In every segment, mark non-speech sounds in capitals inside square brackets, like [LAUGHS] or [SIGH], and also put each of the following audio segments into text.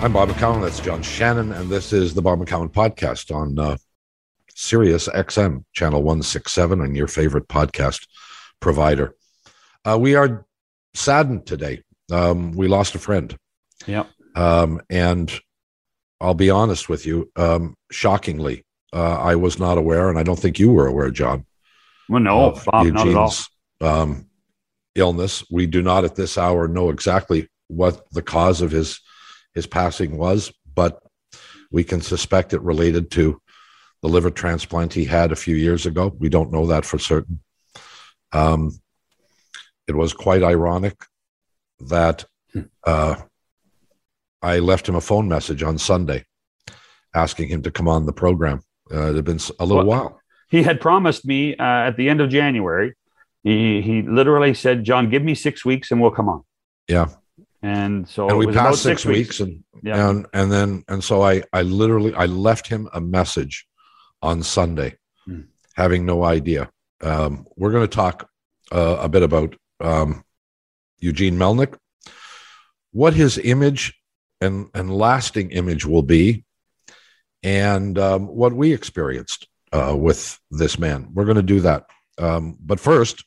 I'm Bob McCown. That's John Shannon, and this is the Bob McCown podcast on uh, Sirius XM channel 167 on your favorite podcast provider. Uh, we are saddened today. Um, we lost a friend. Yeah. Um, and I'll be honest with you, um, shockingly, uh, I was not aware, and I don't think you were aware, John. Well, no, Bob, not at all. Um, illness. We do not at this hour know exactly what the cause of his his passing was, but we can suspect it related to the liver transplant he had a few years ago. We don't know that for certain. Um, it was quite ironic that uh, I left him a phone message on Sunday asking him to come on the program. Uh, it had been a little well, while. He had promised me uh, at the end of January. He he literally said, "John, give me six weeks and we'll come on." Yeah, and so and we passed six, six weeks, weeks, and yeah. and and then and so I I literally I left him a message on Sunday, hmm. having no idea. Um, we're going to talk uh, a bit about um, Eugene Melnyk, what his image and and lasting image will be, and um, what we experienced uh, with this man. We're going to do that, um, but first,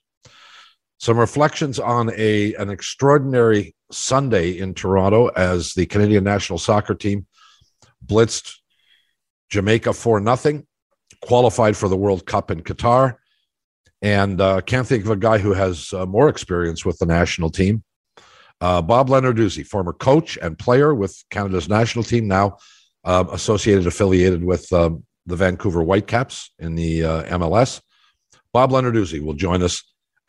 some reflections on a an extraordinary Sunday in Toronto as the Canadian national soccer team blitzed Jamaica for nothing, qualified for the World Cup in Qatar, and uh, can't think of a guy who has uh, more experience with the national team. Uh, Bob Lenarduzzi, former coach and player with Canada's national team, now uh, associated, affiliated with um, the Vancouver Whitecaps in the uh, MLS. Bob Lenarduzzi will join us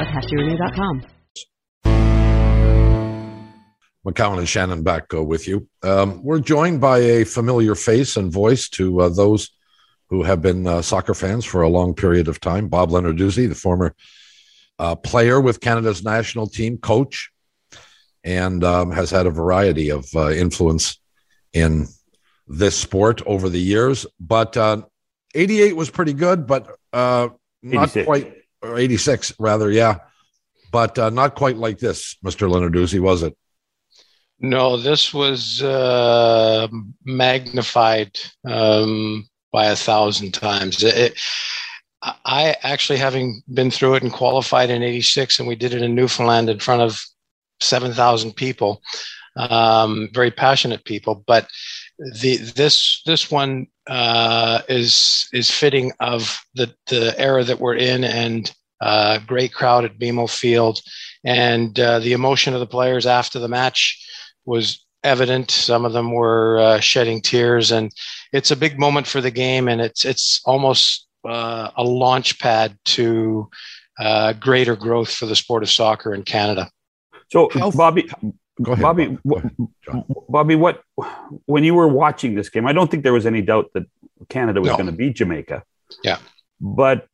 at heftyrenew.com. McCown and Shannon back uh, with you. Um, we're joined by a familiar face and voice to uh, those who have been uh, soccer fans for a long period of time. Bob Lenarduzzi, the former uh, player with Canada's national team, coach, and um, has had a variety of uh, influence in this sport over the years. But uh, 88 was pretty good, but not 86. quite or 86 rather, yeah. But uh, not quite like this, Mr. Lenarduzzi, was it? No, this was uh, magnified um, by a thousand times. It, I actually, having been through it and qualified in '86, and we did it in Newfoundland in front of 7,000 people, um, very passionate people. But the this this one uh, is is fitting of the the era that we're in and uh, great crowd at BMO Field and uh, the emotion of the players after the match was evident. Some of them were uh, shedding tears, and it's a big moment for the game, and it's it's almost uh, a launch pad to uh, greater growth for the sport of soccer in Canada. So, Bobby, Go ahead, Bobby. Bob. Go Bobby, what when you were watching this game? I don't think there was any doubt that Canada was no. going to beat Jamaica. Yeah, but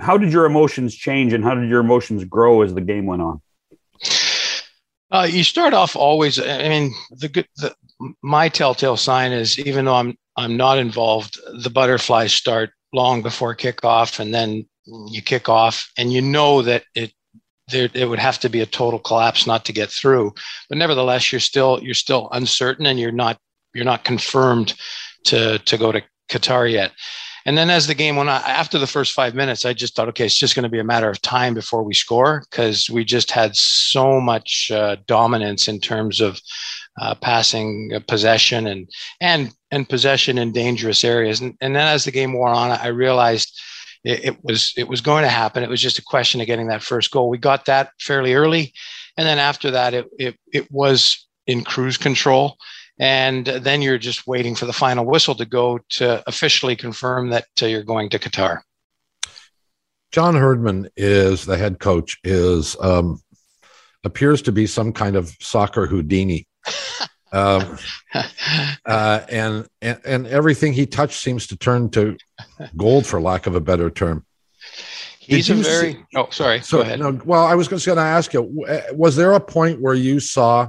how did your emotions change, and how did your emotions grow as the game went on? Uh, you start off always. I mean, the good. The, my telltale sign is even though I'm I'm not involved, the butterflies start long before kickoff, and then you kick off, and you know that it there it would have to be a total collapse not to get through but nevertheless you're still you're still uncertain and you're not you're not confirmed to to go to qatar yet And then as the game went on, after the first five minutes, I just thought, okay, it's just going to be a matter of time before we score because we just had so much uh, dominance in terms of uh, passing uh, possession and and and possession in dangerous areas. And, and then as the game wore on, I realized it, it was it was going to happen. It was just a question of getting that first goal. We got that fairly early, and then after that, it it, it was in cruise control. And then you're just waiting for the final whistle to go to officially confirm that uh, you're going to Qatar. John Herdman is the head coach. Is um, appears to be some kind of soccer Houdini. [LAUGHS] um, [LAUGHS] uh, and, and and everything he touched seems to turn to gold, for lack of a better term. He's a very. See, oh, sorry. So, Go ahead. No, well, I was going to ask you: Was there a point where you saw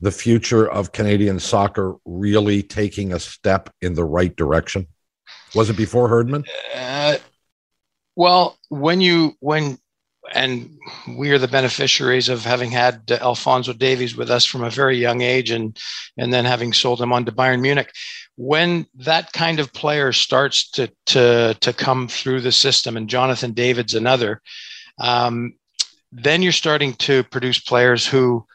the future of Canadian soccer really taking a step in the right direction? Was it before Herdman? Uh, well, when you when and we are the beneficiaries of having had Alfonso Davies with us from a very young age, and and then having sold him on to Bayern Munich. When that kind of player starts to to to come through the system, and Jonathan David's another, um, then you're starting to produce players who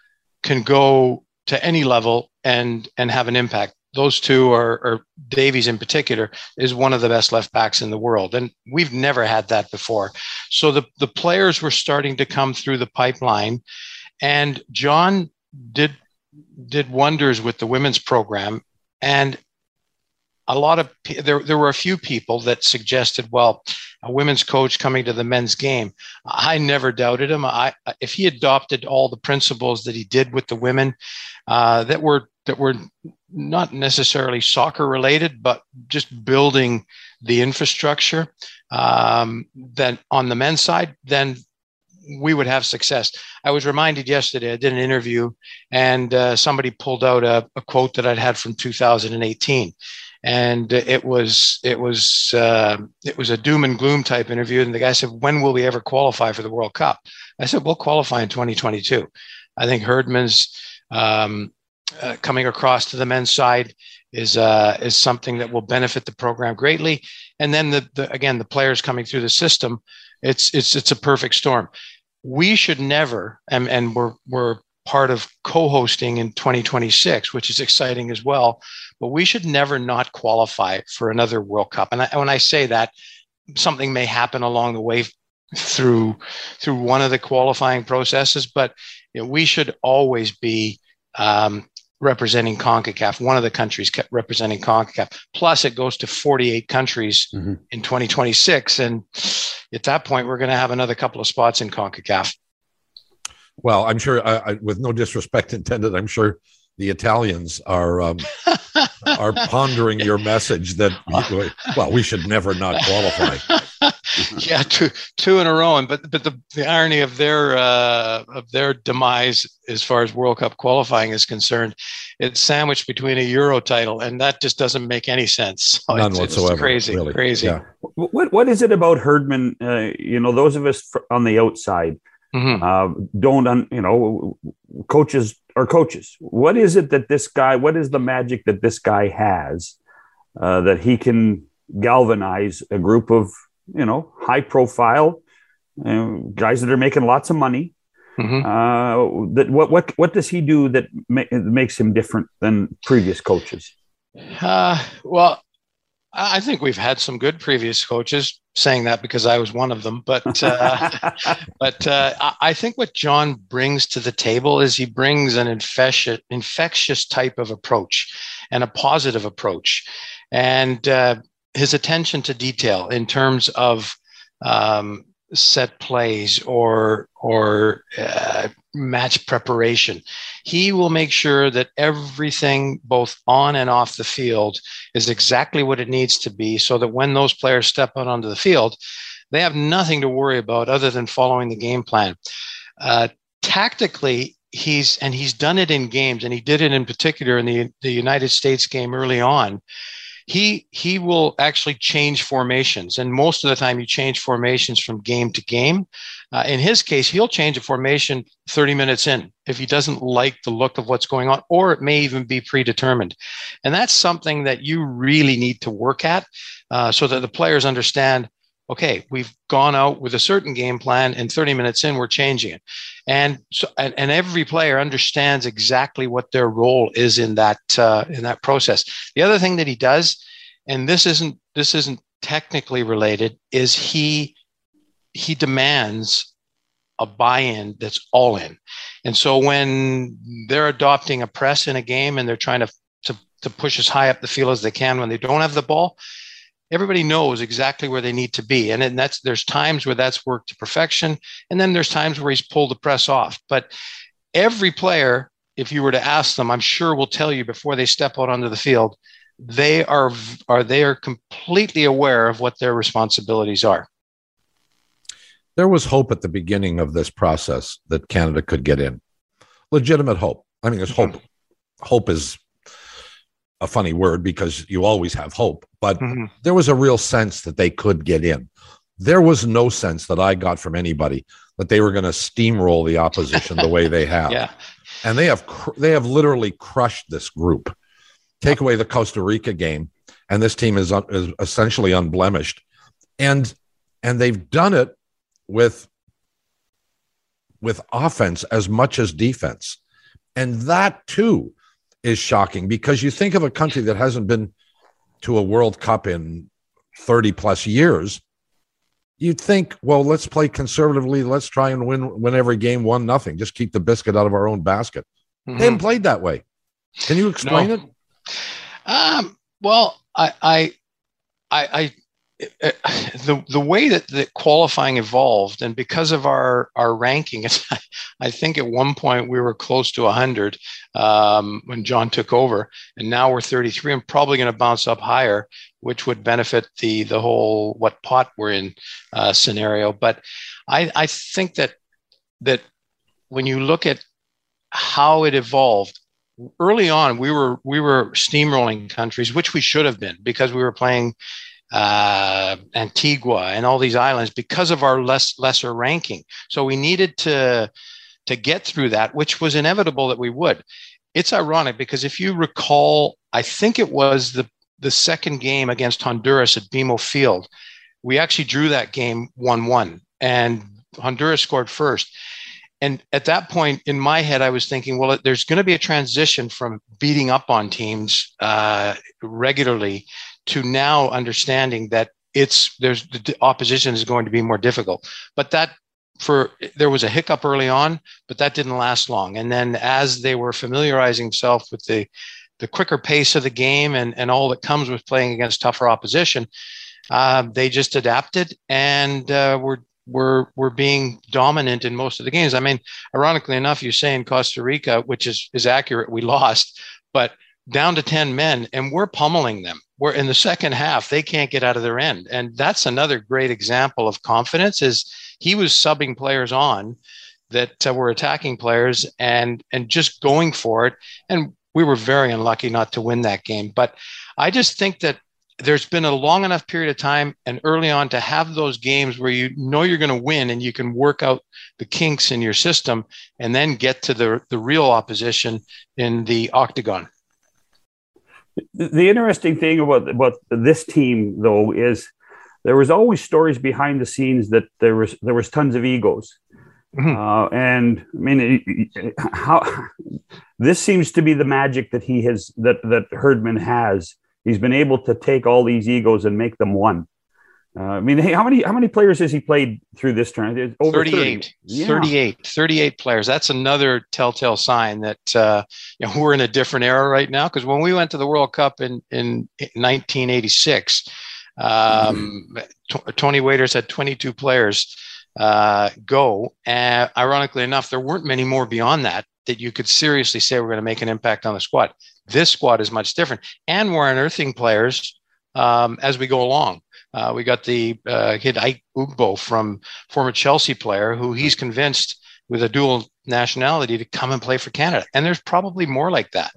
can go to any level and and have an impact. Those two are, are Davies in particular is one of the best left backs in the world, and we've never had that before. So the the players were starting to come through the pipeline, and John did did wonders with the women's program, and a lot of there there were a few people that suggested, well, a women's coach coming to the men's game. I never doubted him. I if he adopted all the principles that he did with the women, uh, that were that were not necessarily soccer related, but just building the infrastructure. Um, then on the men's side, then we would have success. I was reminded yesterday, I did an interview and uh, somebody pulled out a, a, quote that I'd had from 2018 and it was it was uh, it was a doom and gloom type interview. And the guy said, "When will we ever qualify for the World Cup?" I said, "We'll qualify in 2022." I think Herdman's um, uh, coming across to the men's side is uh, is something that will benefit the program greatly. And then the, the again the players coming through the system, it's it's it's a perfect storm. We should never, and, and we're we're part of co-hosting in 2026, which is exciting as well. But we should never not qualify for another World Cup. And I, when I say that, something may happen along the way through through one of the qualifying processes, but you know, we should always be um, representing CONCACAF, one of the countries representing CONCACAF. Plus, it goes to 48 countries mm-hmm. in 2026. And at that point, we're going to have another couple of spots in CONCACAF. Well, I'm sure, I, I, with no disrespect intended, I'm sure the Italians are um, are pondering your message that well, we should never not qualify. [LAUGHS] yeah, two two in a row, and but but the, the irony of their uh, of their demise as far as World Cup qualifying is concerned, it's sandwiched between a Euro title, and that just doesn't make any sense. [LAUGHS] None it's, whatsoever. It's crazy, really. crazy. Yeah. What what is it about Herdman? Uh, you know, those of us on the outside Mm-hmm. Uh, don't un, you know coaches are coaches. What is it that this guy? What is the magic that this guy has uh, that he can galvanize a group of you know high profile uh, guys that are making lots of money? Mm-hmm. Uh, that what what what does he do that ma- makes him different than previous coaches? Uh, well, I think we've had some good previous coaches saying that because I was one of them. But uh, [LAUGHS] but uh, I think what John brings to the table is he brings an infectious infectious type of approach and a positive approach, and uh, his attention to detail in terms of um, set plays or or uh, match preparation. He will make sure that everything, both on and off the field, is exactly what it needs to be so that when those players step out onto the field, they have nothing to worry about other than following the game plan. Uh, tactically, he's and he's done it in games, and he did it in particular in the, the United States game early on. He he will actually change formations, and most of the time, you change formations from game to game. Uh, in his case, he'll change a formation 30 minutes in if he doesn't like the look of what's going on, or it may even be predetermined. And that's something that you really need to work at uh, so that the players understand okay, we've gone out with a certain game plan and 30 minutes in, we're changing it. And so, and, and every player understands exactly what their role is in that, uh, in that process. The other thing that he does, and this isn't, this isn't technically related, is he, he demands a buy-in that's all in. And so when they're adopting a press in a game and they're trying to, to, to push as high up the field as they can when they don't have the ball, everybody knows exactly where they need to be and, and that's there's times where that's worked to perfection and then there's times where he's pulled the press off. But every player if you were to ask them i'm sure will tell you before they step out onto the field they are are they are completely aware of what their responsibilities are. There was hope at the beginning of this process that canada could get in. Legitimate hope. I mean there's hope. Hope is a funny word because you always have hope, but mm-hmm. there was a real sense that they could get in. There was no sense that I got from anybody that they were going to steamroll the opposition the way they [LAUGHS] have. Yeah. And they have cr- they have literally crushed this group. Take away the Costa Rica game and this team is, un- is essentially unblemished. And and they've done it with with offense as much as defense. And that too is shocking because you think of a country that hasn't been to a World Cup in 30 plus years. You'd think, well, let's play conservatively. Let's try and win win every game one nothing. Just keep the biscuit out of our own basket. Mm-hmm. They haven't played that way. Can you explain no. it? Um, well, I, I, I, I the the way that the qualifying evolved, and because of our our ranking, [LAUGHS] I think at one point we were close to 100 um, when John took over, and now we're 33. and probably going to bounce up higher, which would benefit the the whole what pot we're in uh, scenario. But I I think that that when you look at how it evolved, early on we were we were steamrolling countries which we should have been because we were playing uh, Antigua, and all these islands because of our less lesser ranking. So we needed to to get through that, which was inevitable that we would. It's ironic because if you recall, I think it was the the second game against Honduras at BMO Field. We actually drew that game one one, and Honduras scored first. And at that point in my head, I was thinking, well, there's going to be a transition from beating up on teams uh, regularly to now understanding that it's there's the opposition is going to be more difficult. But that for there was a hiccup early on, but that didn't last long. And then as they were familiarizing themselves with the the quicker pace of the game and, and all that comes with playing against tougher opposition, uh, they just adapted and uh, were were were being dominant in most of the games. I mean, ironically enough, you say in Costa Rica, which is is accurate, we [LAUGHS] lost, but down to 10 men and we're pummeling them. We're in the second half, they can't get out of their end. And that's another great example of confidence is he was subbing players on that uh, were attacking players and and just going for it. And we were very unlucky not to win that game. But I just think that there's been a long enough period of time and early on to have those games where you know you're going to win and you can work out the kinks in your system and then get to the, the real opposition in the octagon. The interesting thing about about this team, though, is there was always stories behind the scenes that there was there was tons of egos, mm-hmm. uh, and I mean, how this seems to be the magic that he has that that Herdman has. He's been able to take all these egos and make them one. Uh, I mean, hey, how many how many players has he played through this tournament? Over 38, 30. Yeah. 38, 38 players. That's another telltale sign that uh, you know, we're in a different era right now. Because when we went to the World Cup in in 1986, um, mm-hmm. Tony Waiters had 22 players uh, go, and ironically enough, there weren't many more beyond that that you could seriously say we're going to make an impact on the squad. This squad is much different, and we're unearthing players um, as we go along. Uh, we got the uh, kid Ike Ugbo from former Chelsea player who he's convinced with a dual nationality to come and play for Canada. And there's probably more like that.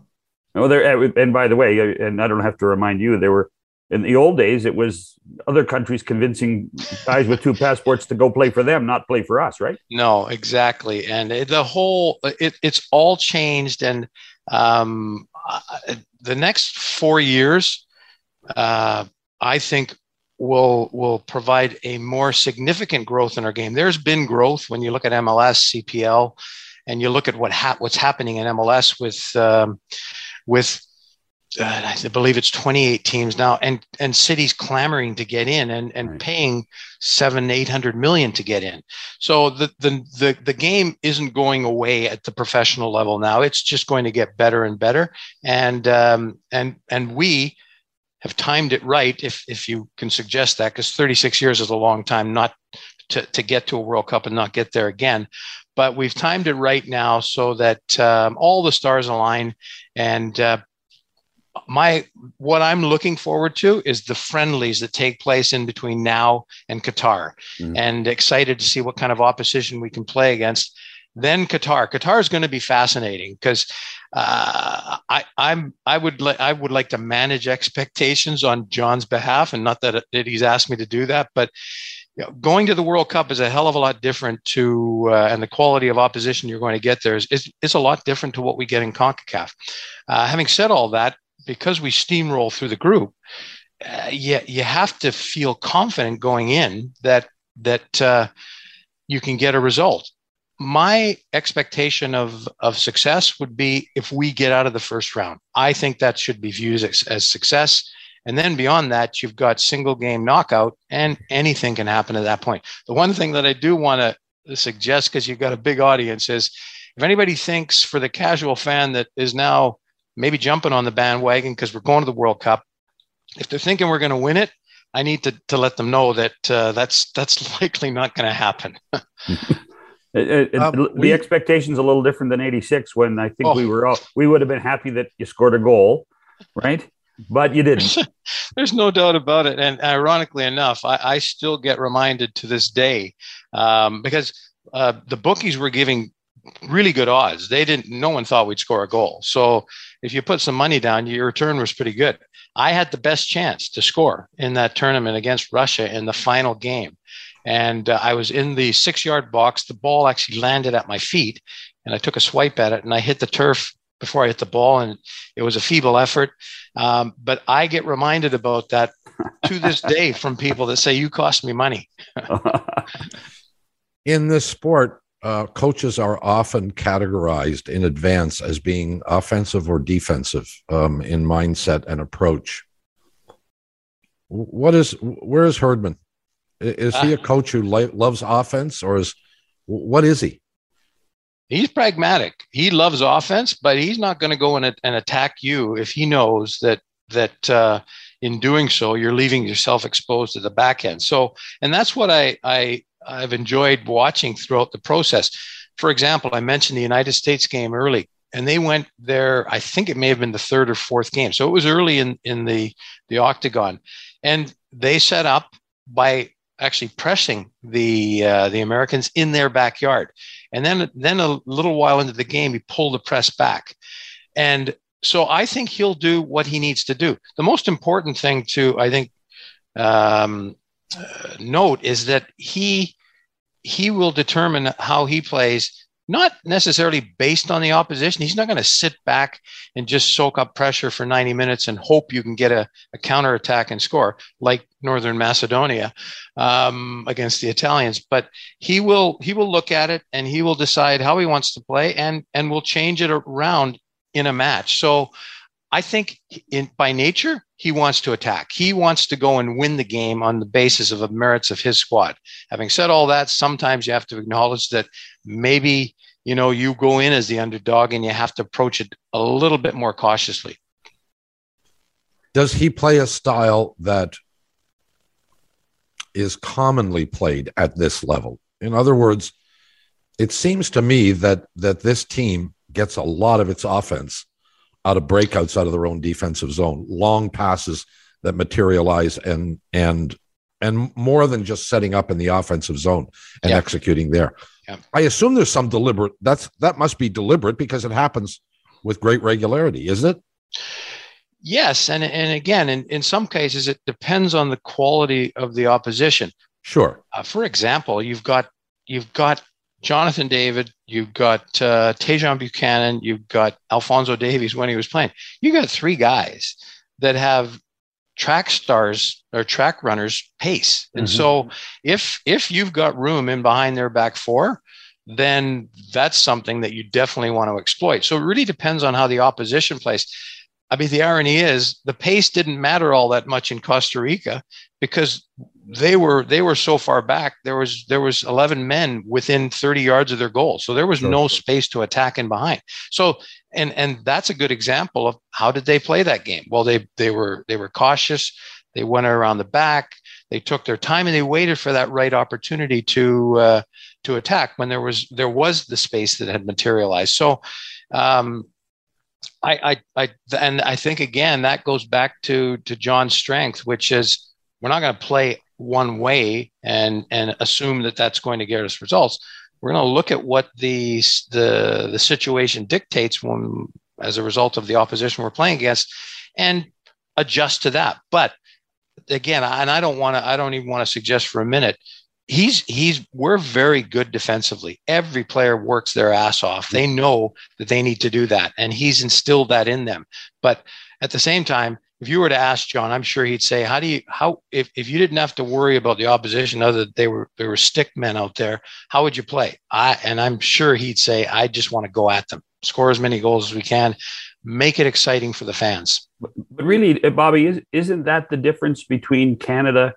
Oh, there. And by the way, and I don't have to remind you, there were in the old days, it was other countries convincing guys with two passports to go play for them, not play for us, right? No, exactly. And the whole, it, it's all changed. And um, the next four years, uh, I think will will provide a more significant growth in our game. There's been growth when you look at MLS, CPL, and you look at what ha- what's happening in MLS with um, with uh, I believe it's 28 teams now, and and cities clamoring to get in and and right. paying seven eight hundred million to get in. So the, the the the game isn't going away at the professional level now. It's just going to get better and better, and um, and and we have timed it right, if if you can suggest that, because 36 years is a long time not to to get to a World Cup and not get there again but we've timed it right now so that um, all the stars align and uh, my what I'm looking forward to is the friendlies that take place in between now and Qatar, mm-hmm. and excited to see what kind of opposition we can play against. Then Qatar. Qatar is going to be fascinating because uh, I, I'm I would li- I would like to manage expectations on John's behalf, and not that, that he's asked me to do that, but you know, going to the World Cup is a hell of a lot different to, uh, and the quality of opposition you're going to get there is, is, is a lot different to what we get in CONCACAF. Uh, having said all that, because we steamroll through the group, uh, you, you have to feel confident going in that that uh, you can get a result. My expectation of, of success would be if we get out of the first round. I think that should be viewed as, as success. And then beyond that, you've got single game knockout, and anything can happen at that point. The one thing that I do want to suggest, because you've got a big audience, is if anybody thinks for the casual fan that is now maybe jumping on the bandwagon because we're going to the World Cup. If they're thinking we're going to win it, I need to, to let them know that uh, that's that's [LAUGHS] likely not going to happen. [LAUGHS] It, it, um, the we, expectation's a little different than 86 when I think oh. we were all, we would have been happy that you scored a goal, right? But you didn't. [LAUGHS] There's no doubt about it. And ironically enough, I, I still get reminded to this day um, because uh, the bookies were giving really good odds. They didn't, no one thought we'd score a goal. So if you put some money down, your return was pretty good. I had the best chance to score in that tournament against Russia in the final game. And uh, I was in the six yard box. The ball actually landed at my feet, and I took a swipe at it and I hit the turf before I hit the ball. And it was a feeble effort. Um, but I get reminded about that [LAUGHS] to this day from people that say, You cost me money. [LAUGHS] in this sport, uh, coaches are often categorized in advance as being offensive or defensive um, in mindset and approach. What is where is Herdman? Is he a uh, coach who li- loves offense, or is what is he? He's pragmatic. He loves offense, but he's not going to go in and, and attack you if he knows that that uh, in doing so you're leaving yourself exposed to the back end. So, and that's what I I I've enjoyed watching throughout the process. For example, I mentioned the United States game early, and they went there. I think it may have been the third or fourth game, so it was early in in the the octagon, and they set up by actually pressing the uh, the Americans in their backyard, and then then a little while into the game, he pulled the press back, and so I think he'll do what he needs to do. The most important thing to I think um, uh, note is that he he will determine how he plays not necessarily based on the opposition he's not going to sit back and just soak up pressure for 90 minutes and hope you can get a, a counter attack and score like northern macedonia um, against the italians but he will he will look at it and he will decide how he wants to play and and will change it around in a match so I think in, by nature, he wants to attack. He wants to go and win the game on the basis of the merits of his squad. Having said all that, sometimes you have to acknowledge that maybe you know you go in as the underdog and you have to approach it a little bit more cautiously. Does he play a style that is commonly played at this level? In other words, it seems to me that that this team gets a lot of its offense out of breakouts out of their own defensive zone, long passes that materialize and and and more than just setting up in the offensive zone and yeah. executing there. Yeah. I assume there's some deliberate that's that must be deliberate because it happens with great regularity, isn't it? Yes, and and again, in, in some cases, it depends on the quality of the opposition. Sure. Uh, for example, you've got you've got Jonathan David, you've got uh, Tajon Buchanan, you've got Alfonso Davies when he was playing. You got three guys that have track stars or track runners pace, and mm-hmm. so if if you've got room in behind their back four, then that's something that you definitely want to exploit. So it really depends on how the opposition plays. I mean, the irony is the pace didn't matter all that much in Costa Rica because they were they were so far back. There was there was 11 men within 30 yards of their goal, so there was no space to attack in behind. So and and that's a good example of how did they play that game. Well, they they were they were cautious. They went around the back. They took their time and they waited for that right opportunity to uh, to attack when there was there was the space that had materialized. So um, I, I, I, and I think again that goes back to to John's strength, which is we're not going to play one way and and assume that that's going to get us results. We're going to look at what the the the situation dictates when, as a result of the opposition we're playing against, and adjust to that. But again, and I don't want to, I don't even want to suggest for a minute he's he's we're very good defensively. Every player works their ass off. They know that they need to do that, and he's instilled that in them. But at the same time, if you were to ask John, I'm sure he'd say, "How do you how if, if you didn't have to worry about the opposition, other than they were there were stick men out there, how would you play?" I and I'm sure he'd say, "I just want to go at them, score as many goals as we can, make it exciting for the fans." But, but really, Bobby, is, isn't that the difference between Canada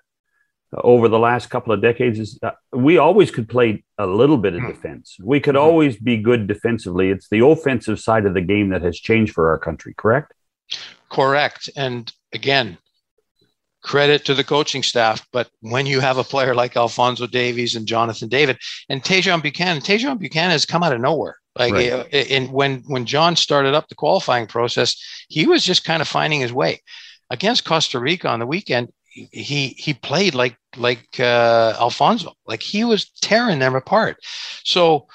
over the last couple of decades is uh, we always could play a little bit of hmm. defense. We could mm-hmm. always be good defensively. It's the offensive side of the game that has changed for our country, correct? Correct. And again, credit to the coaching staff. But when you have a player like Alfonso Davies and Jonathan David and Tajon Buchanan, Tajon Buchanan has come out of nowhere. Like right. in, when when John started up the qualifying process, he was just kind of finding his way. Against Costa Rica on the weekend, he he played like like uh, Alfonso, like he was tearing them apart. So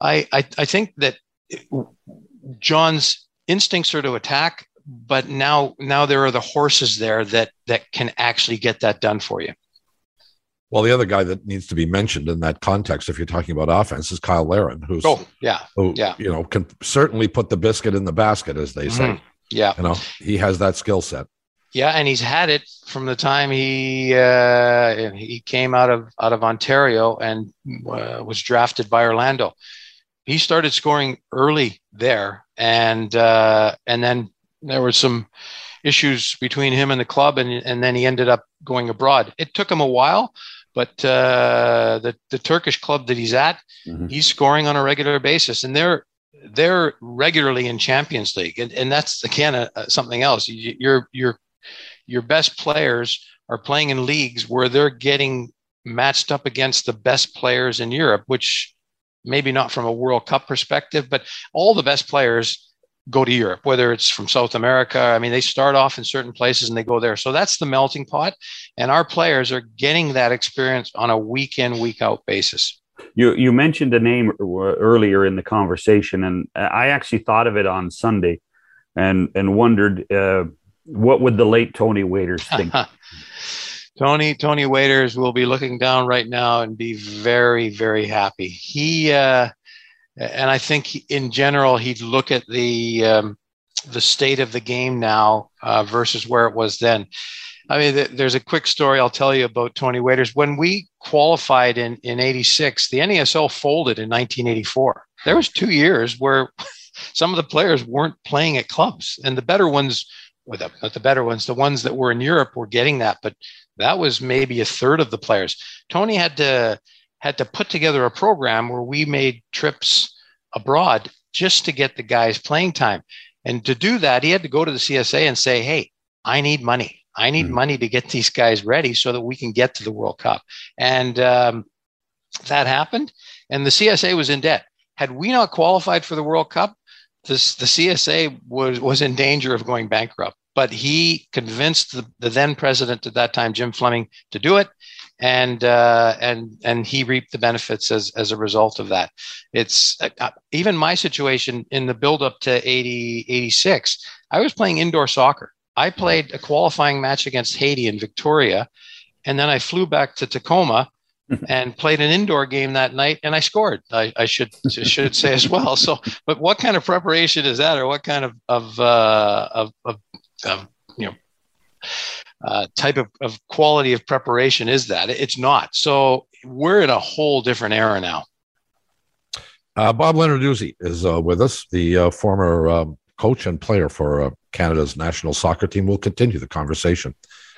I, I I think that John's instincts are to attack, but now now there are the horses there that that can actually get that done for you. Well, the other guy that needs to be mentioned in that context, if you're talking about offense, is Kyle Larin, who's oh yeah, who, yeah, you know, can certainly put the biscuit in the basket, as they say. Mm-hmm. Yeah, you know, he has that skill set. Yeah, and he's had it from the time he uh, he came out of out of Ontario and uh, was drafted by Orlando. He started scoring early there, and uh, and then there were some issues between him and the club, and and then he ended up going abroad. It took him a while, but uh, the the Turkish club that he's at, mm-hmm. he's scoring on a regular basis, and they're they're regularly in Champions League, and, and that's again a, a, something else. You, you're you're your best players are playing in leagues where they're getting matched up against the best players in Europe, which maybe not from a World Cup perspective, but all the best players go to Europe, whether it's from South America. I mean, they start off in certain places and they go there. So that's the melting pot. And our players are getting that experience on a week in, week out basis. You, you mentioned a name earlier in the conversation, and I actually thought of it on Sunday and, and wondered uh, what would the late Tony Waiters think? [LAUGHS] Tony Tony Waiters will be looking down right now and be very very happy. He uh, and I think in general he'd look at the um, the state of the game now uh, versus where it was then. I mean, th- there's a quick story I'll tell you about Tony Waiters. When we qualified in in '86, the NASL folded in 1984. There was two years where [LAUGHS] some of the players weren't playing at clubs, and the better ones not the better ones, the ones that were in Europe were getting that, but that was maybe a third of the players. Tony had to had to put together a program where we made trips abroad just to get the guys playing time. And to do that, he had to go to the CSA and say, "Hey, I need money. I need mm-hmm. money to get these guys ready so that we can get to the World Cup." And um, that happened, and the CSA was in debt. Had we not qualified for the World Cup, this, the CSA was, was in danger of going bankrupt, but he convinced the, the then president at that time, Jim Fleming, to do it. And uh, and and he reaped the benefits as, as a result of that. It's uh, uh even my situation in the build up to 80, 86. I was playing indoor soccer. I played a qualifying match against Haiti in Victoria, and then I flew back to Tacoma [LAUGHS] and played an indoor game that night, and I scored. I, I should should say as well. So, but what kind of preparation is that, or what kind of of uh, of, of, of you know uh, type of, of quality of preparation is that? It's not. So we're in a whole different era now. Uh, Bob Lenarduzzi is uh, with us, the uh, former um, coach and player for uh, Canada's national soccer team. We'll continue the conversation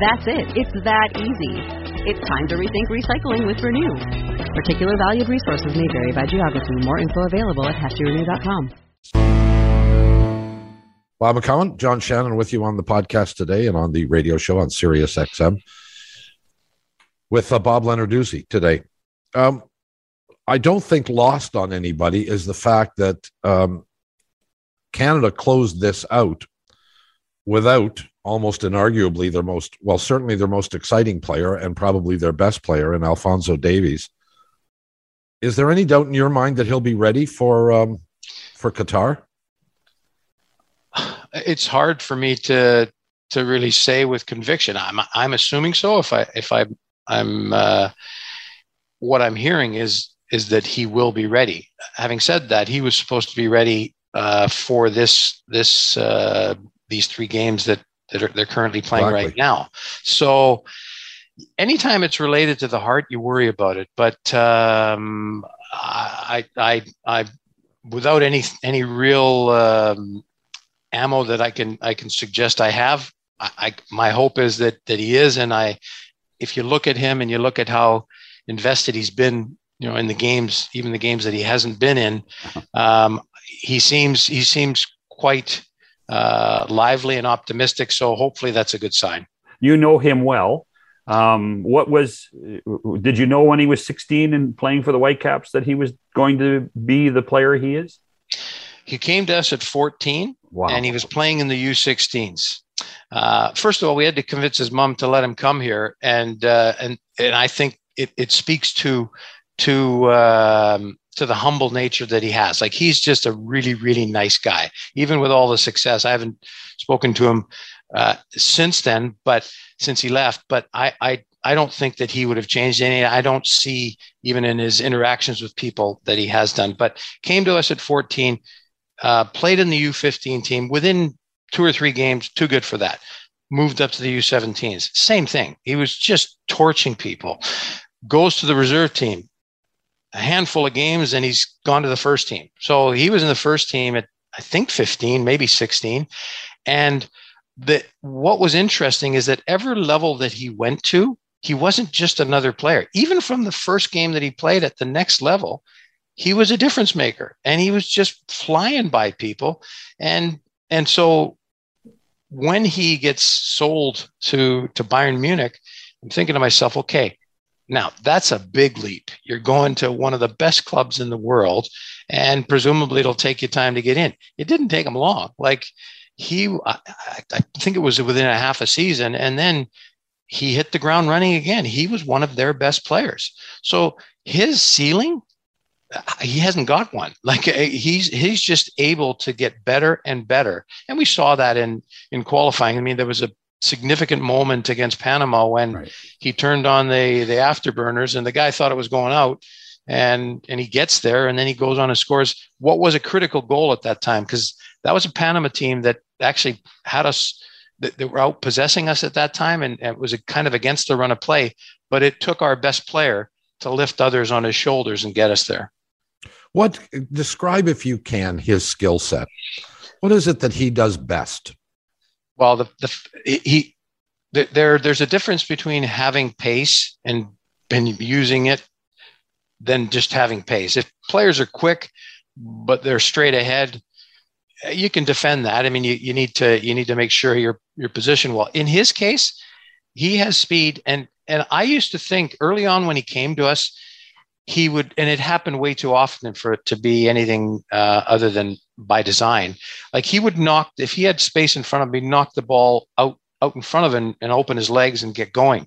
That's it. It's that easy. It's time to rethink recycling with Renew. Particular valued resources may vary by geography. More info available at heftyrenew.com. Bob McCown, John Shannon with you on the podcast today and on the radio show on Sirius XM with uh, Bob Lenarduzzi today. Um, I don't think lost on anybody is the fact that um, Canada closed this out without almost inarguably their most well certainly their most exciting player and probably their best player in Alfonso Davies. Is there any doubt in your mind that he'll be ready for um, for Qatar? It's hard for me to to really say with conviction. I'm I'm assuming so. If I if I I'm uh, what I'm hearing is is that he will be ready. Having said that, he was supposed to be ready uh, for this this uh, these three games that that are, they're currently playing exactly. right now. So anytime it's related to the heart, you worry about it. But um, I, I, I, without any any real um, ammo that I can I can suggest I have, I, I, my hope is that that he is. And I, if you look at him and you look at how invested he's been, you know, in the games, even the games that he hasn't been in, uh-huh. um, he seems he seems quite uh, lively and optimistic. So hopefully that's a good sign. You know him well. Um, what was, did you know when he was 16 and playing for the Whitecaps that he was going to be the player he is? He came to us at 14 wow. and he was playing in the U16s. Uh, first of all, we had to convince his mom to let him come here. And, uh, and, and I think it, it speaks to, to, um, to the humble nature that he has. Like he's just a really, really nice guy. Even with all the success, I haven't spoken to him uh, since then, but since he left. But I, I, I don't think that he would have changed any. I don't see even in his interactions with people that he has done. But came to us at 14, uh, played in the U15 team within two or three games. Too good for that. Moved up to the U17s. Same thing. He was just torching people. Goes to the reserve team a handful of games and he's gone to the first team. So he was in the first team at I think 15, maybe 16. And what was interesting is that every level that he went to, he wasn't just another player. Even from the first game that he played at the next level, he was a difference maker and he was just flying by people. And and so when he gets sold to to Bayern Munich, I'm thinking to myself, okay, now, that's a big leap. You're going to one of the best clubs in the world, and presumably it'll take you time to get in. It didn't take him long. Like he, I, I think it was within a half a season, and then he hit the ground running again. He was one of their best players. So his ceiling, he hasn't got one. [LAUGHS] Like uh, he's he's just able to get better and better, and we saw that in in qualifying. I mean, there was a significant moment against Panama when right. he turned on the the afterburners and the guy thought it was going out and and he gets there and then he goes on and scores what was a critical goal at that time. Because that was a Panama team that actually had us that, that were out possessing us at that time and, and it was a kind of against the run of play but it took our best player to lift others on his shoulders and get us there. What describe if you can his skill set. What is it that he does best well, the, the he the, there there's a difference between having pace and and using it than just having pace. If players are quick but they're straight ahead, you can defend that. I mean, you, you need to you need to make sure your your position well. In his case, he has speed and and I used to think early on when he came to us, he would, and it happened way too often for it to be anything uh, other than by design. Like he would knock, if he had space in front of me, knock the ball out out in front of him and open his legs and get going.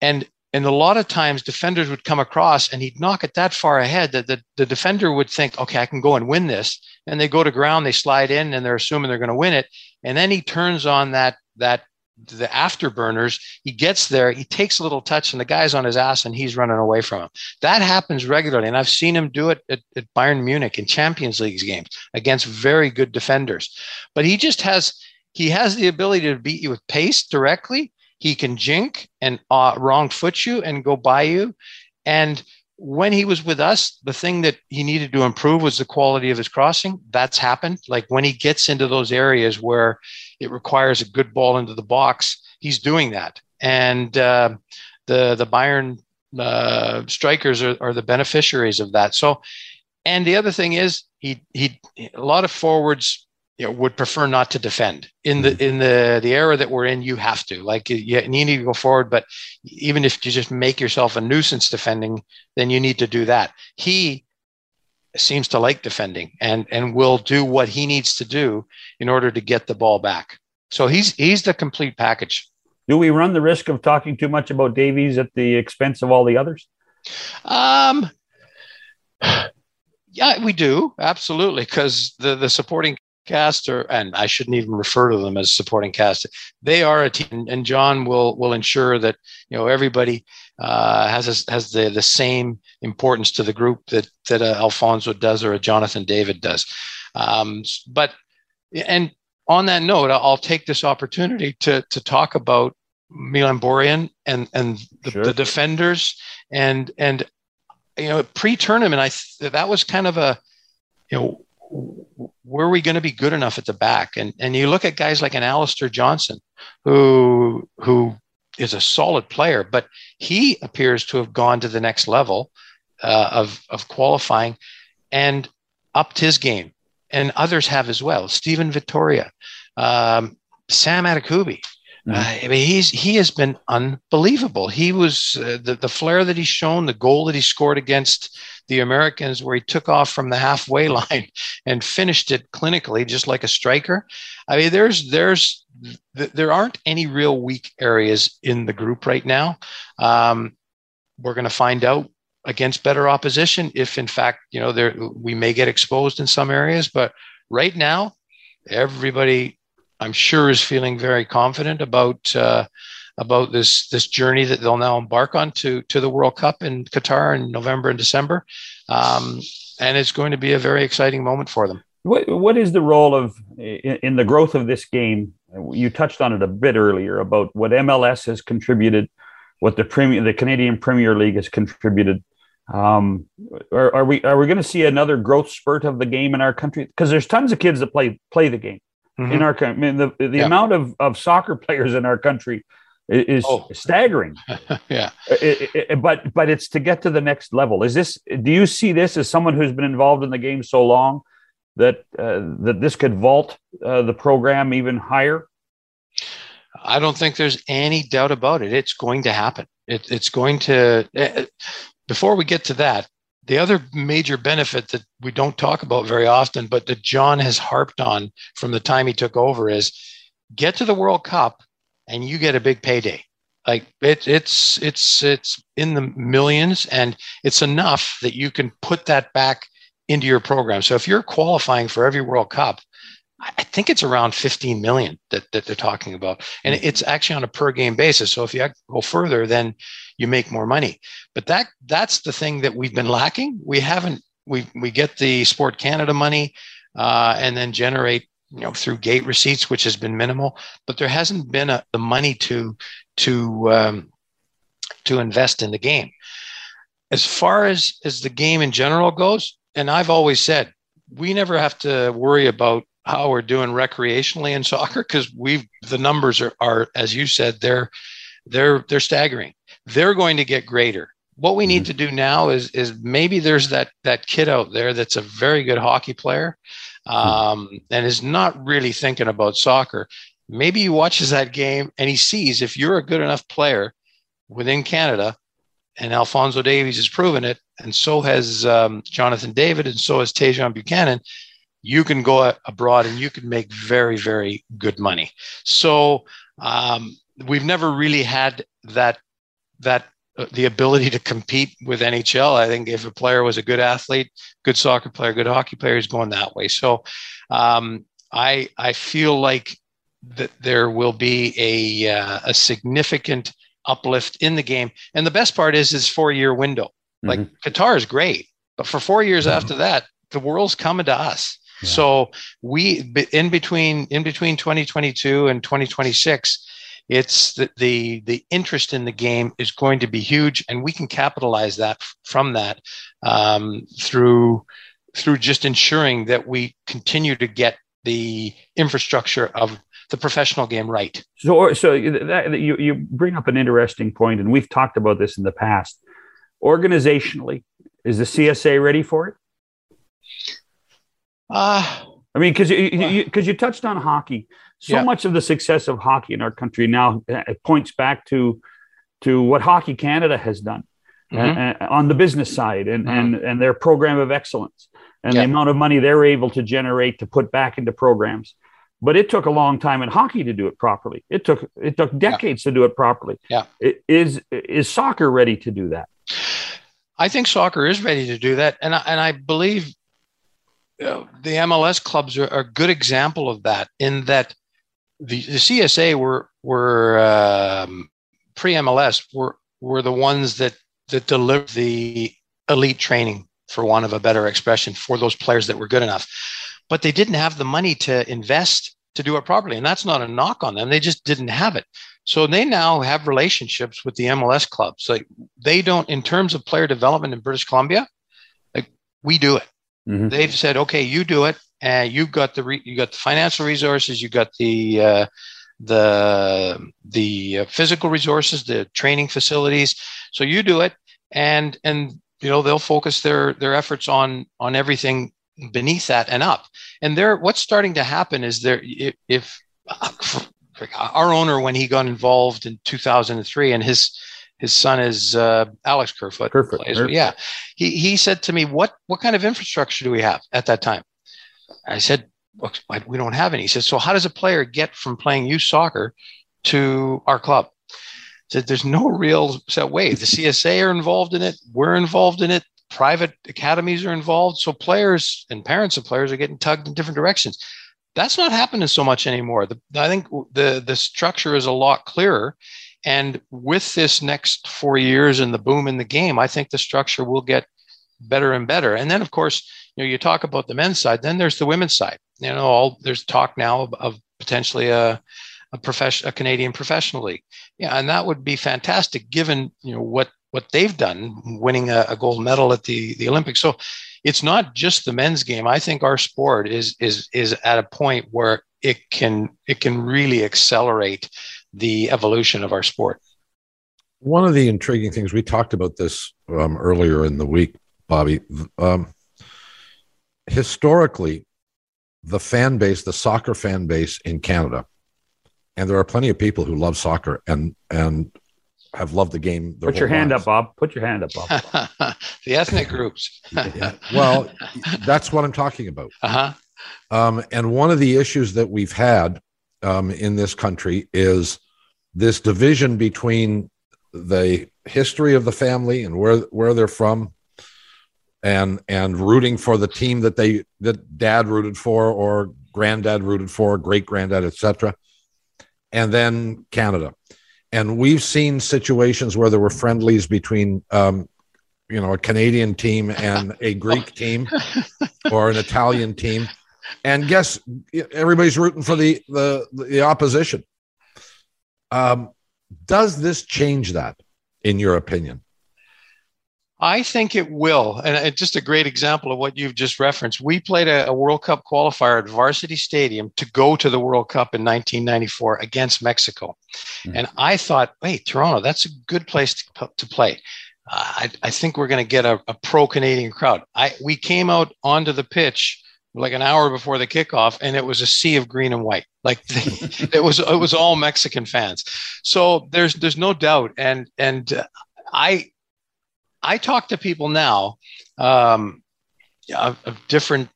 And and a lot of times defenders would come across and he'd knock it that far ahead that the, the defender would think, okay, I can go and win this. And they go to ground, they slide in and they're assuming they're going to win it. And then he turns on that that the afterburners. He gets there, he takes a little touch, and the guy's on his ass and he's running away from him. That happens regularly. And I've seen him do it at, at Bayern Munich in Champions League games against very good defenders. But he just has he has the ability to beat you with pace directly he can jink and uh, wrong foot you and go by you. And when he was with us, the thing that he needed to improve was the quality of his crossing. That's happened. Like when he gets into those areas where it requires a good ball into the box, he's doing that. And uh, the the Bayern uh, strikers are, are the beneficiaries of that. So, and the other thing is he he a lot of forwards you know, would prefer not to defend in the in the the era that we're in. You have to like you, you need to go forward, but even if you just make yourself a nuisance defending, then you need to do that. He seems to like defending and and will do what he needs to do in order to get the ball back. So he's he's the complete package. Do we run the risk of talking too much about Davies at the expense of all the others? Um, [SIGHS] yeah, we do absolutely because the the supporting cast or and I shouldn't even refer to them as supporting cast. They are a team, and John will will ensure that you know everybody uh, has a, has the the same importance to the group that that a Alfonso does or a Jonathan David does. Um, but and on that note, I'll take this opportunity to to talk about Milan Borjan and and the, sure. the defenders and and you know pre-tournament I that was kind of a you know were we going to be good enough at the back? And and you look at guys like an Alistair Johnston, who who is a solid player, but he appears to have gone to the next level uh, of of qualifying and upped his game, and others have as well. Steven Vitória, um, Sam Adekugbe. Mm-hmm. Uh, I mean, he's he has been unbelievable. He was uh, the the flair that he's shown, the goal that he scored against the Americans, where he took off from the halfway [LAUGHS] line and finished it clinically, just like a striker. I mean, there's there's there aren't any real weak areas in the group right now. Um, we're going to find out against better opposition if, in fact, you know, there we may get exposed in some areas. But right now, everybody, I'm sure, is feeling very confident about. Uh, about this this journey that they'll now embark on to to the World Cup in Qatar in November and December, um, and it's going to be a very exciting moment for them. What what is the role of in, in the growth of this game? You touched on it a bit earlier about what MLS has contributed, what the premier the Canadian Premier League has contributed. Um, are, are we are we going to see another growth spurt of the game in our country? Because there's tons of kids that play play the game. Mm-hmm. in our country. I mean, the, the yeah. amount of, of soccer players in our country is oh. staggering. [LAUGHS] yeah. It, it, but but it's to get to the next level. Is this? Do you see this as someone who's been involved in the game so long that uh, that this could vault uh, the program even higher? I don't think there's any doubt about it. It's going to happen. It, it's going to. Uh, before we get to that, the other major benefit that we don't talk about very often, but that John has harped on from the time he took over, is get to the World Cup and you get a big payday. Like it, it's it's it's in the millions, and it's enough that you can put that back into your program. So if you're qualifying for every World Cup, I think it's around 15 million that, that they're talking about. And mm-hmm. it's actually on a per game basis. So if you go further, then you make more money. But that that's the thing that we've been lacking. We haven't we we get the Sport Canada money uh, and then generate you know through gate receipts, which has been minimal, but there hasn't been a, the money to to um, to invest in the game. As far as as the game in general goes, and I've always said we never have to worry about how we're doing recreationally in soccer because we've the numbers are, are as you said they're they're they're staggering. They're going to get greater. What we need mm-hmm. to do now is is maybe there's that that kid out there that's a very good hockey player Hmm. um, and is not really thinking about soccer. Maybe he watches that game and he sees if you're a good enough player within Canada, and Alfonso Davies has proven it, and so has um, Jonathan David, and so has Tajon Buchanan. You can go abroad and you can make very, very good money. So um, we've never really had that that uh, the ability to compete with NHL. I think if a player was a good athlete, good soccer player, good hockey player, he's going that way. So um, I I feel like that there will be a uh, a significant uplift in the game. And the best part is this four year window. Like mm-hmm. Qatar is great, but for four years mm-hmm. after that, the world's coming to us. Yeah. So we in between in between 2022 and 2026 it's the, the, the interest in the game is going to be huge and we can capitalize that from that um, through through just ensuring that we continue to get the infrastructure of the professional game right. So so that, you, you bring up an interesting point and we've talked about this in the past. Organizationally is the csa ready for it uh, I mean, because you, because you, you, touched on hockey, so yeah. much of the success of hockey in our country now uh, points back to to what Hockey Canada has done mm-hmm. uh, on the business side and, mm-hmm. and and their program of excellence and yeah. the amount of money they're able to generate to put back into programs. But it took a long time in hockey to do it properly. It took it took decades yeah. to do it properly. Yeah, it, is is soccer ready to do that? I think soccer is ready to do that, and I, and I believe the MLS clubs are, are, a good example of that. In that the, the CSA were were um, pre MLS were were the ones that that delivered the elite training, for want of a better expression, for those players that were good enough. But they didn't have the money to invest to do it properly, and that's not a knock on them. They just didn't have it. So they now have relationships with the MLS clubs. Like they don't, in terms of player development in British Columbia, like we do it. Mm-hmm. They've said, okay, you do it, and you've got the re- you got the financial resources, you got the uh, the the uh, physical resources, the training facilities. So you do it, and and you know they'll focus their their efforts on on everything beneath that and up. And there, what's starting to happen is there if, if [LAUGHS] our owner when he got involved in 2003 and his his son is uh, Alex Kerfoot. Kerfoot. Kerfoot. Yeah, he he said to me, "What what kind of infrastructure do we have at that time?" I said, Look, we don't have any. He says, so how does a player get from playing youth soccer to our club? I said, there's no real set way. The CSA are involved in it. We're involved in it. Private academies are involved. So players and parents of players are getting tugged in different directions. That's not happening so much anymore. The, I think the, the structure is a lot clearer. And with this next four years and the boom in the game, I think the structure will get better and better. And then, of course, you know, you talk about the men's side. Then there's the women's side. You know, all there's talk now of, of potentially a a a Canadian professional league. Yeah, and that would be fantastic, given you know what what they've done, winning a, a gold medal at the the Olympics. So it's not just the men's game. I think our sport is is is at a point where it can it can really accelerate the evolution of our sport. One of the intriguing things we talked about this um, earlier in the week, Bobby. Um, historically, the fan base, the soccer fan base in Canada, and there are plenty of people who love soccer and and have loved the game. Put your hand lives. up, Bob. Put your hand up, Bob. [LAUGHS] the ethnic groups. yeah. Well, that's what I'm talking about. Uh-huh. Um, and one of the issues that we've had um, in this country is this division between the history of the family and where where they're from and and rooting for the team that they that dad rooted for or granddad rooted for great granddad etc and then canada. And we've seen situations where there were friendlies between um, you know a canadian team and a greek team [LAUGHS] or an italian team and guess everybody's rooting for the the the opposition um, does this change that in your opinion I think it will. And it's just a great example of what you've just referenced. We played a, a, World Cup qualifier at Varsity Stadium to go to the World Cup in 1994 against Mexico. Mm-hmm. And I thought, hey, Toronto, that's a good place to, to play. Uh, I, I, think we're going to get a, a pro Canadian crowd. I, we came out onto the pitch like an hour before the kickoff and it was a sea of green and white like [LAUGHS] it was it was all mexican fans so there's there's no doubt and and i I talk to people now um, of, of different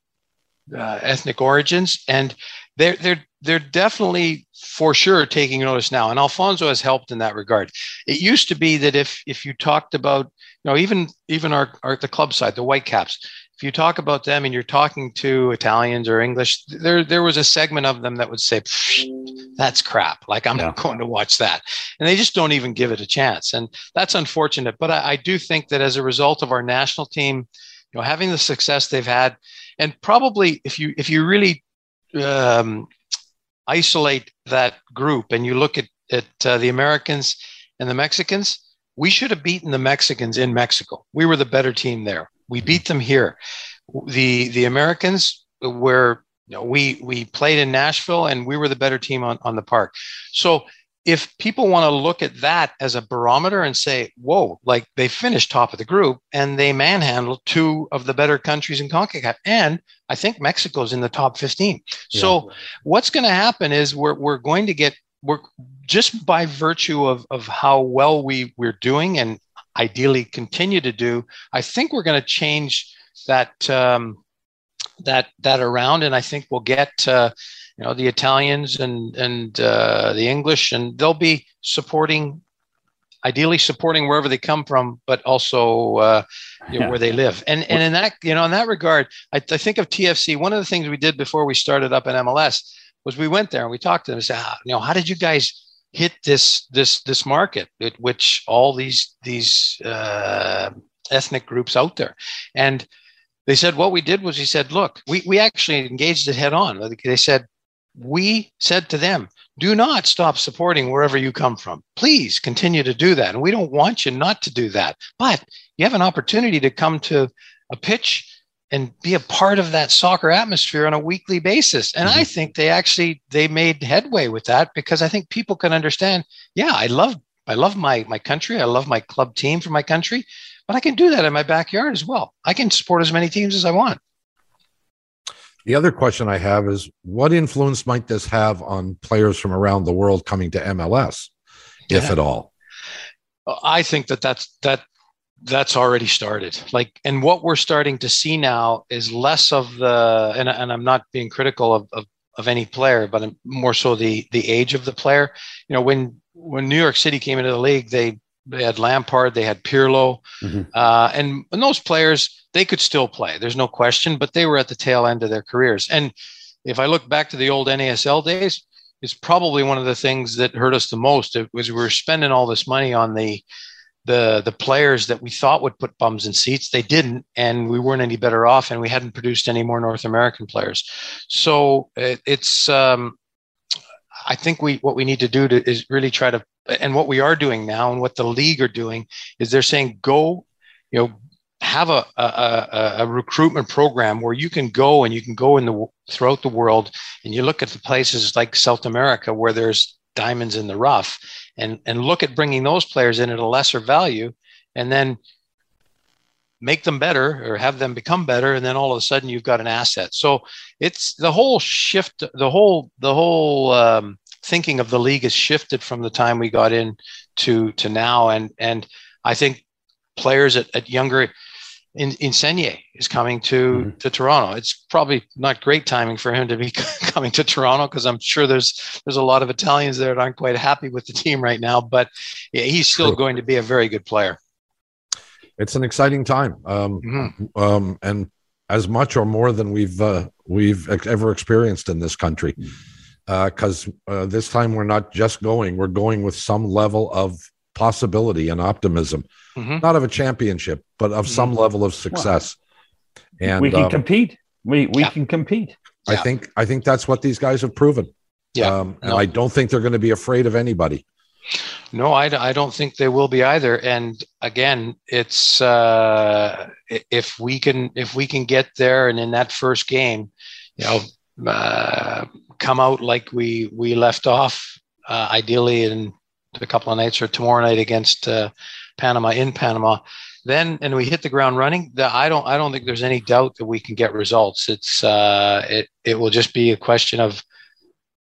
uh, ethnic origins, and they're they're they're definitely for sure taking notice now. And Alfonso has helped in that regard. It used to be that if if you talked about you know even even our, our the club side, the Whitecaps, if you talk about them and you're talking to Italians or English, there there was a segment of them that would say, "That's crap." Like I'm yeah. not going to watch that, and they just don't even give it a chance, and that's unfortunate. But I, I do think that as a result of our national team, you know, having the success they've had, and probably if you if you really um, isolate that group and you look at at uh, the Americans and the Mexicans, we should have beaten the Mexicans in Mexico. We were the better team there. We beat them here. The the Americans were you know, we we played in Nashville and we were the better team on, on the park. So if people want to look at that as a barometer and say, whoa, like they finished top of the group and they manhandled two of the better countries in CONCACAF. And I think Mexico's in the top 15. Yeah. So what's going to happen is we're, we're going to get, we're just by virtue of, of how well we, we're doing and ideally continue to do, I think we're going to change that, um, that, that around. And I think we'll get, uh, you know the Italians and and uh, the English, and they'll be supporting, ideally supporting wherever they come from, but also uh, you know, yeah. where they live. And and in that you know in that regard, I, I, think of TFC. One of the things we did before we started up in MLS was we went there and we talked to them and said, ah, you know, how did you guys hit this this this market, at which all these these uh, ethnic groups out there, and they said what we did was he said look we, we actually engaged it head on they said we said to them, do not stop supporting wherever you come from. Please continue to do that. And we don't want you not to do that. But you have an opportunity to come to a pitch and be a part of that soccer atmosphere on a weekly basis. And mm-hmm. I think they actually they made headway with that because I think people can understand, yeah, I love I love my my country. I love my club team for my country, but I can do that in my backyard as well. I can support as many teams as I want. The other question I have is what influence might this have on players from around the world coming to MLS, if at all? I think that that's that that's already started. Like, and what we're starting to see now is less of the, and, and I'm not being critical of, of, of any player, but more so the the age of the player. You know, when when New York City came into the league, they they had Lampard, they had Pirlo, mm-hmm. uh, and, and those players they could still play. There's no question, but they were at the tail end of their careers. And if I look back to the old NASL days, it's probably one of the things that hurt us the most. It was we were spending all this money on the the the players that we thought would put bums in seats. They didn't, and we weren't any better off, and we hadn't produced any more North American players. So it, it's um, I think we what we need to do to, is really try to and what we are doing now and what the league are doing is they're saying go you know have a, a, a, recruitment program where you can go and you can go in the throughout the world and you look at the places like South America where there's diamonds in the rough and and look at bringing those players in at a lesser value and then make them better or have them become better. And then all of a sudden you've got an asset. So it's the whole shift the whole the whole um, thinking of the league has shifted from the time we got in to to now. And and i think players at, at younger in Insigne is coming to mm-hmm. to Toronto. It's probably not great timing for him to be [LAUGHS] coming to Toronto because I'm sure there's there's a lot of Italians there that aren't quite happy with the team right now. But yeah, he's still True. going to be a very good player. It's an exciting time, um, mm-hmm. um, and as much or more than we've uh, we've ever experienced in this country. Because uh, uh, this time we're not just going; we're going with some level of possibility and optimism mm-hmm. not of a championship, but of some mm-hmm. level of success. Well, and we can um, compete. We we yeah. can compete. I yeah. think I think that's what these guys have proven. Yeah, um, and no. I don't think they're going to be afraid of anybody. No, I, I don't think they will be either. And again, it's uh, if we can if we can get there and in that first game, you know, uh, come out like we we left off, uh, ideally in a couple of nights or tomorrow night against uh, Panama in Panama. Then and we hit the ground running. The, I don't I don't think there's any doubt that we can get results. It's uh, it it will just be a question of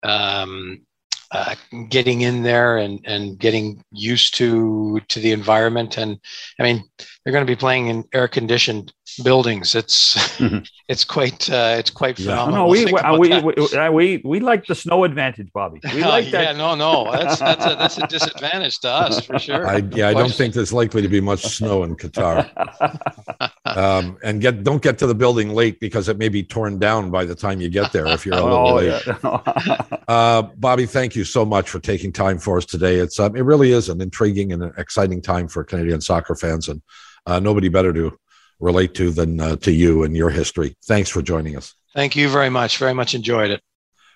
um, uh, getting in there and and getting used to to the environment. And I mean, they're going to be playing in air conditioned buildings. It's mm-hmm. [LAUGHS] it's quite uh, it's quite phenomenal. No, we we, we, uh, we, we like the snow advantage, Bobby. [LAUGHS] We like that. yeah, no, no, that's that's a, that's a disadvantage to us for [LAUGHS] sure. I, yeah, I don't think there's likely to be much snow in Qatar. um, and get don't get to the building late because it may be torn down by the time you get there if you're a little oh, late. Yeah. uh, Bobby, thank you so much for taking time for us today. It's um, it really is an intriguing and an exciting time for Canadian soccer fans, and uh, nobody better to relate to than uh, to you and your history. Thanks for joining us. Thank you very much. Very much enjoyed it.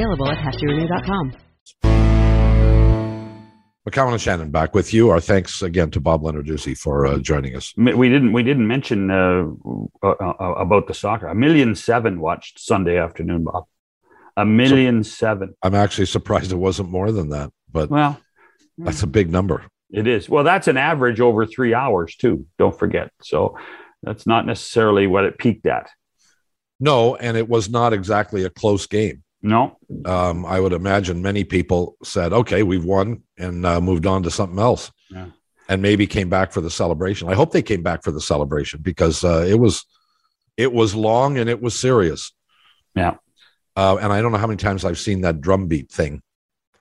available at heftyrenew.com. McCowan and Shannon back with you. Our thanks again to Bob Lenarduzzi for uh, joining us. We didn't we didn't mention uh, uh, uh, about the soccer. A million seven watched Sunday afternoon, Bob. A million so, seven. I'm actually surprised it wasn't more than that, but well, that's a big number. It is. Well, that's an average over three hours too. Don't forget. So that's not necessarily what it peaked at. No, and it was not exactly a close game. No. Um, I would imagine many people said, okay, we've won and uh, moved on to something else. Yeah. And maybe came back for the celebration. I hope they came back for the celebration because uh, it was it was long and it was serious. Yeah. Uh, and I don't know how many times I've seen that drum beat thing.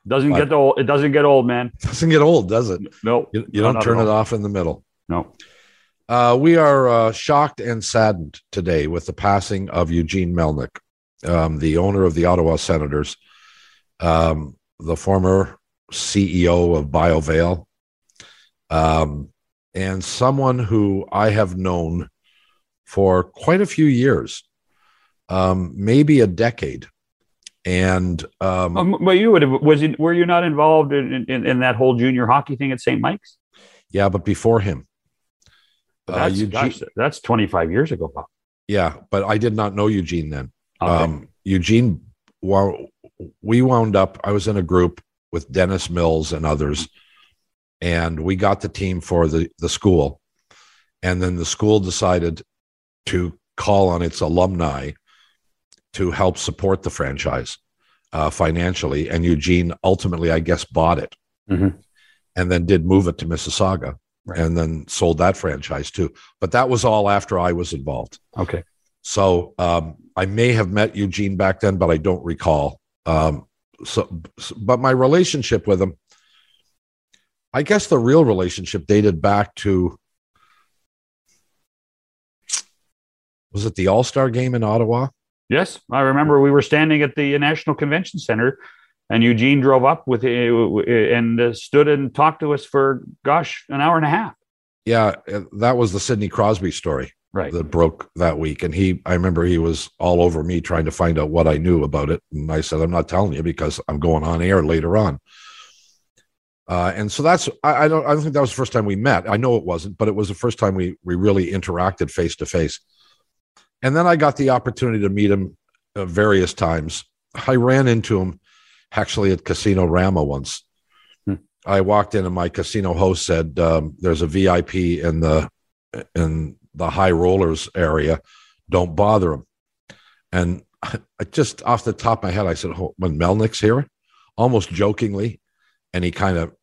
Doesn't get old. It doesn't get old, man. [LAUGHS] Doesn't get old, does it? No. You, you don't turn it off in the middle. No. Uh, we are uh, shocked and saddened today with the passing of Eugene Melnyk um, the owner of the Ottawa Senators, um, the former CEO of Biovail, um, and someone who I have known for quite a few years, um, maybe a decade. And um, um, well, you would have was it, were you not involved in, in, in that whole junior hockey thing at St. Mike's? Yeah, but before him, uh, that's, uh, gosh, that's twenty five years ago, Bob. Yeah, but I did not know Eugene then. Okay. Um, Eugene, well, we wound up, I was in a group with Dennis Mills and others, and we got the team for the, the school. And then the school decided to call on its alumni to help support the franchise uh, financially. And Eugene ultimately, I guess, bought it mm-hmm. and then did move it to Mississauga right. and then sold that franchise too. But that was all after I was involved. Okay. So um, I may have met Eugene back then, but I don't recall. Um, so, but my relationship with him, I guess the real relationship dated back to was it the All Star game in Ottawa? Yes, I remember we were standing at the National Convention Center, and Eugene drove up with and stood and talked to us for gosh an hour and a half. Yeah, that was the Sidney Crosby story right. that broke that week. And he i remember he was all over me trying to find out what i knew about it. And i said i'm not telling you because i'm going on air later on. Uh, and so that's I, I, don't i don't think that was the first time we met. I know it wasn't but it was the first time we we really interacted face to face. And then i got the opportunity to meet him uh, various times. I ran into him actually at casino rama once. Hmm. i walked in and my casino host said um, there's a vip in the in the high rollers area, don't bother them. And I just off the top of my head, I said, oh, when Melnyk's here, almost jokingly, and he kind of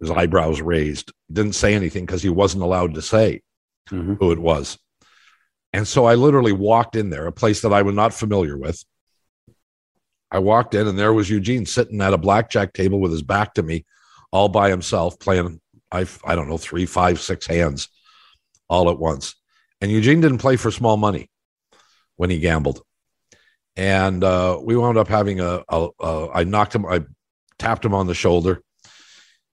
his eyebrows raised, didn't say anything because he wasn't allowed to say mm-hmm. who it was. And so I literally walked in there, a place that I was not familiar with. I walked in, and there was Eugene sitting at a blackjack table with his back to me, all by himself, playing I I don't know three, five, six hands all at once. And Eugene didn't play for small money when he gambled. And uh, we wound up having a, a, a, I knocked him, I tapped him on the shoulder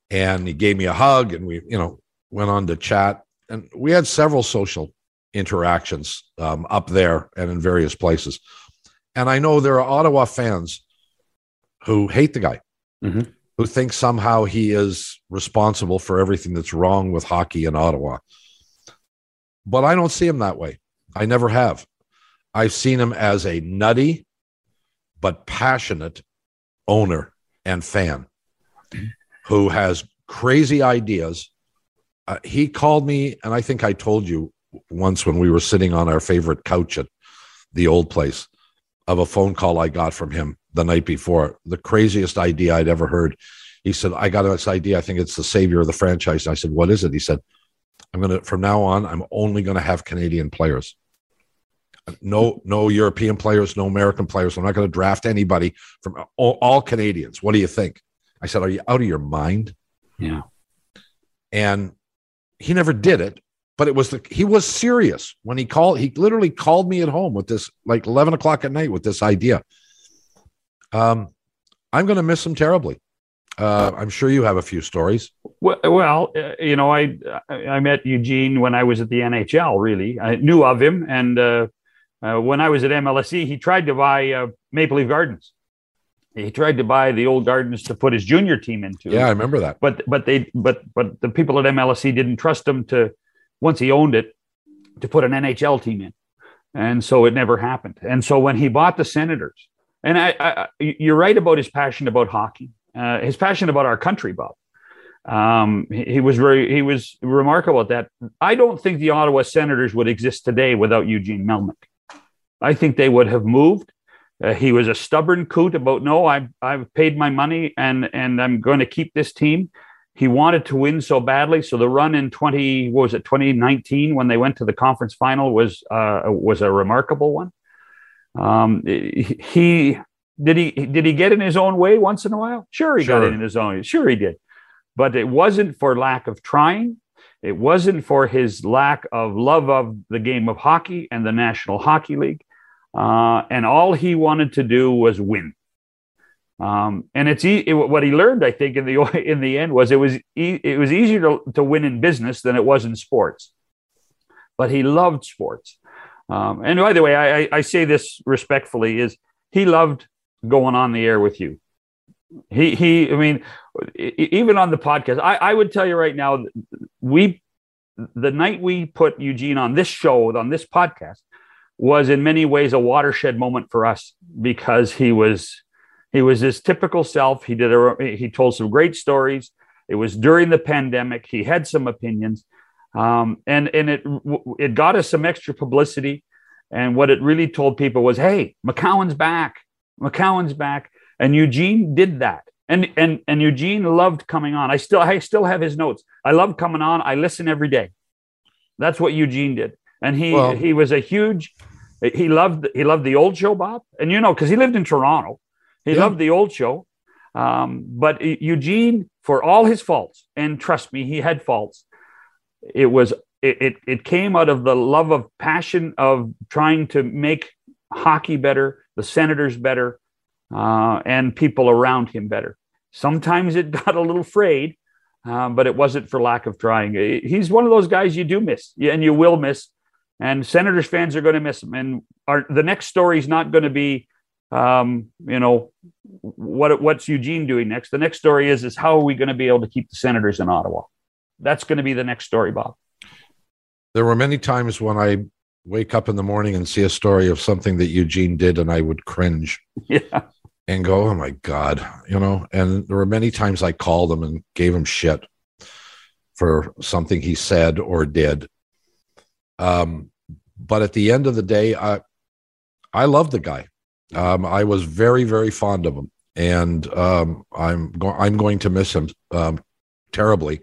and he gave me a hug and we, you know, went on to chat. And we had several social interactions um, up there and in various places. And I know there are Ottawa fans who hate the guy, mm-hmm. who think somehow he is responsible for everything that's wrong with hockey in Ottawa. But I don't see him that way. I never have. I've seen him as a nutty but passionate owner and fan who has crazy ideas. Uh, he called me, and I think I told you once when we were sitting on our favorite couch at the old place of a phone call I got from him the night before. The craziest idea I'd ever heard. He said, I got this idea. I think it's the savior of the franchise. And I said, What is it? He said, I'm to, from now on, I'm only going to have Canadian players. No, no European players, no American players. I'm not going to draft anybody from all, all Canadians. What do you think? I said, Are you out of your mind? Yeah. And he never did it, but it was the, he was serious when he called. He literally called me at home with this, like 11 o'clock at night, with this idea. Um, I'm going to miss him terribly. Uh, I'm sure you have a few stories. Well, well, uh, you know, I I met Eugene when I was at the NHL. Really, I knew of him, and uh, uh, when I was at MLSE, he tried to buy uh, Maple Leaf Gardens. He tried to buy the old gardens to put his junior team into. Yeah, I remember that. But but they but but the people at MLSE didn't trust him to once he owned it to put an NHL team in, and so it never happened. And so when he bought the Senators, and I, I you're right about his passion about hockey, uh, his passion about our country, Bob. Um, he, he, was very he was remarkable at that. I don't think the Ottawa Senators would exist today without Eugene Melnyk. I think they would have moved. Uh, he was a stubborn coot about no, I've I've paid my money and and I'm going to keep this team. He wanted to win so badly. So the run in twenty was it 2019 when they went to the conference final was uh, was a remarkable one. Um, he did he did he get in his own way once in a while? Sure, he sure. got in his own. Way. Sure, he did, but it wasn't for lack of trying. It wasn't for his lack of love of the game of hockey and the National Hockey League. Uh, and all he wanted to do was win. Um, and it's e- it, what he learned, I think, in the [LAUGHS] in the end was it was e- it was easier to, to win in business than it was in sports. But he loved sports. Um, and by the way, I, I say this respectfully: is he loved going on the air with you? He he. I mean, even on the podcast, I, I would tell you right now, we the night we put Eugene on this show on this podcast, was in many ways a watershed moment for us because he was he was his typical self. He did a he told some great stories. It was during the pandemic. He had some opinions, um, and and it it got us some extra publicity. And what it really told people was, "Hey, McCowan's back. McCowan's back." And Eugene did that. And and and Eugene loved coming on. I still I still have his notes. I love coming on. I listen every day. That's what Eugene did and he well, he was a huge he loved he loved the old show bob and you know because he lived in toronto he yeah. loved the old show um, but eugene for all his faults and trust me he had faults it was it, it, it came out of the love of passion of trying to make hockey better the senators better uh, and people around him better sometimes it [LAUGHS] got a little frayed um, but it wasn't for lack of trying. He's one of those guys you do miss, and you will miss and Senators fans are going to miss him. And our, the next story is not going to be, um, you know, what what's Eugene doing next. The next story is is how are we going to be able to keep the Senators in Ottawa? That's going to be the next story, Bob. There were many times when I wake up in the morning and see a story of something that Eugene did, and I would cringe. Yeah. And go, oh my God, you know. And there were many times I called him and gave him shit for something he said or did um, but at the end of the day, I I love the guy. Um, I was very very fond of him, and um, I'm go- I'm going to miss him um, terribly.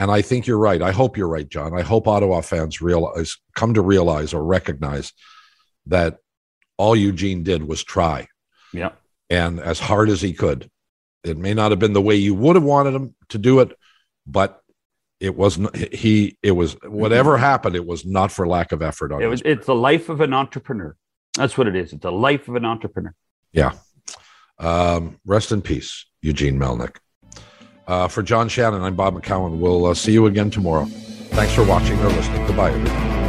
And I think you're right. I hope you're right, John. I hope Ottawa fans realize, come to realize or recognize that all Eugene did was try. Yeah. And as hard as he could. It may not have been the way you would have wanted him to do it, but it wasn't he it was whatever mm-hmm. happened it was not for lack of effort on it was it's the life of an entrepreneur that's what it is it's the life of an entrepreneur yeah um, rest in peace eugene melnyk uh, for john shannon i'm bob McCowan. we'll uh, see you again tomorrow. Thanks for watching or listening. Goodbye everybody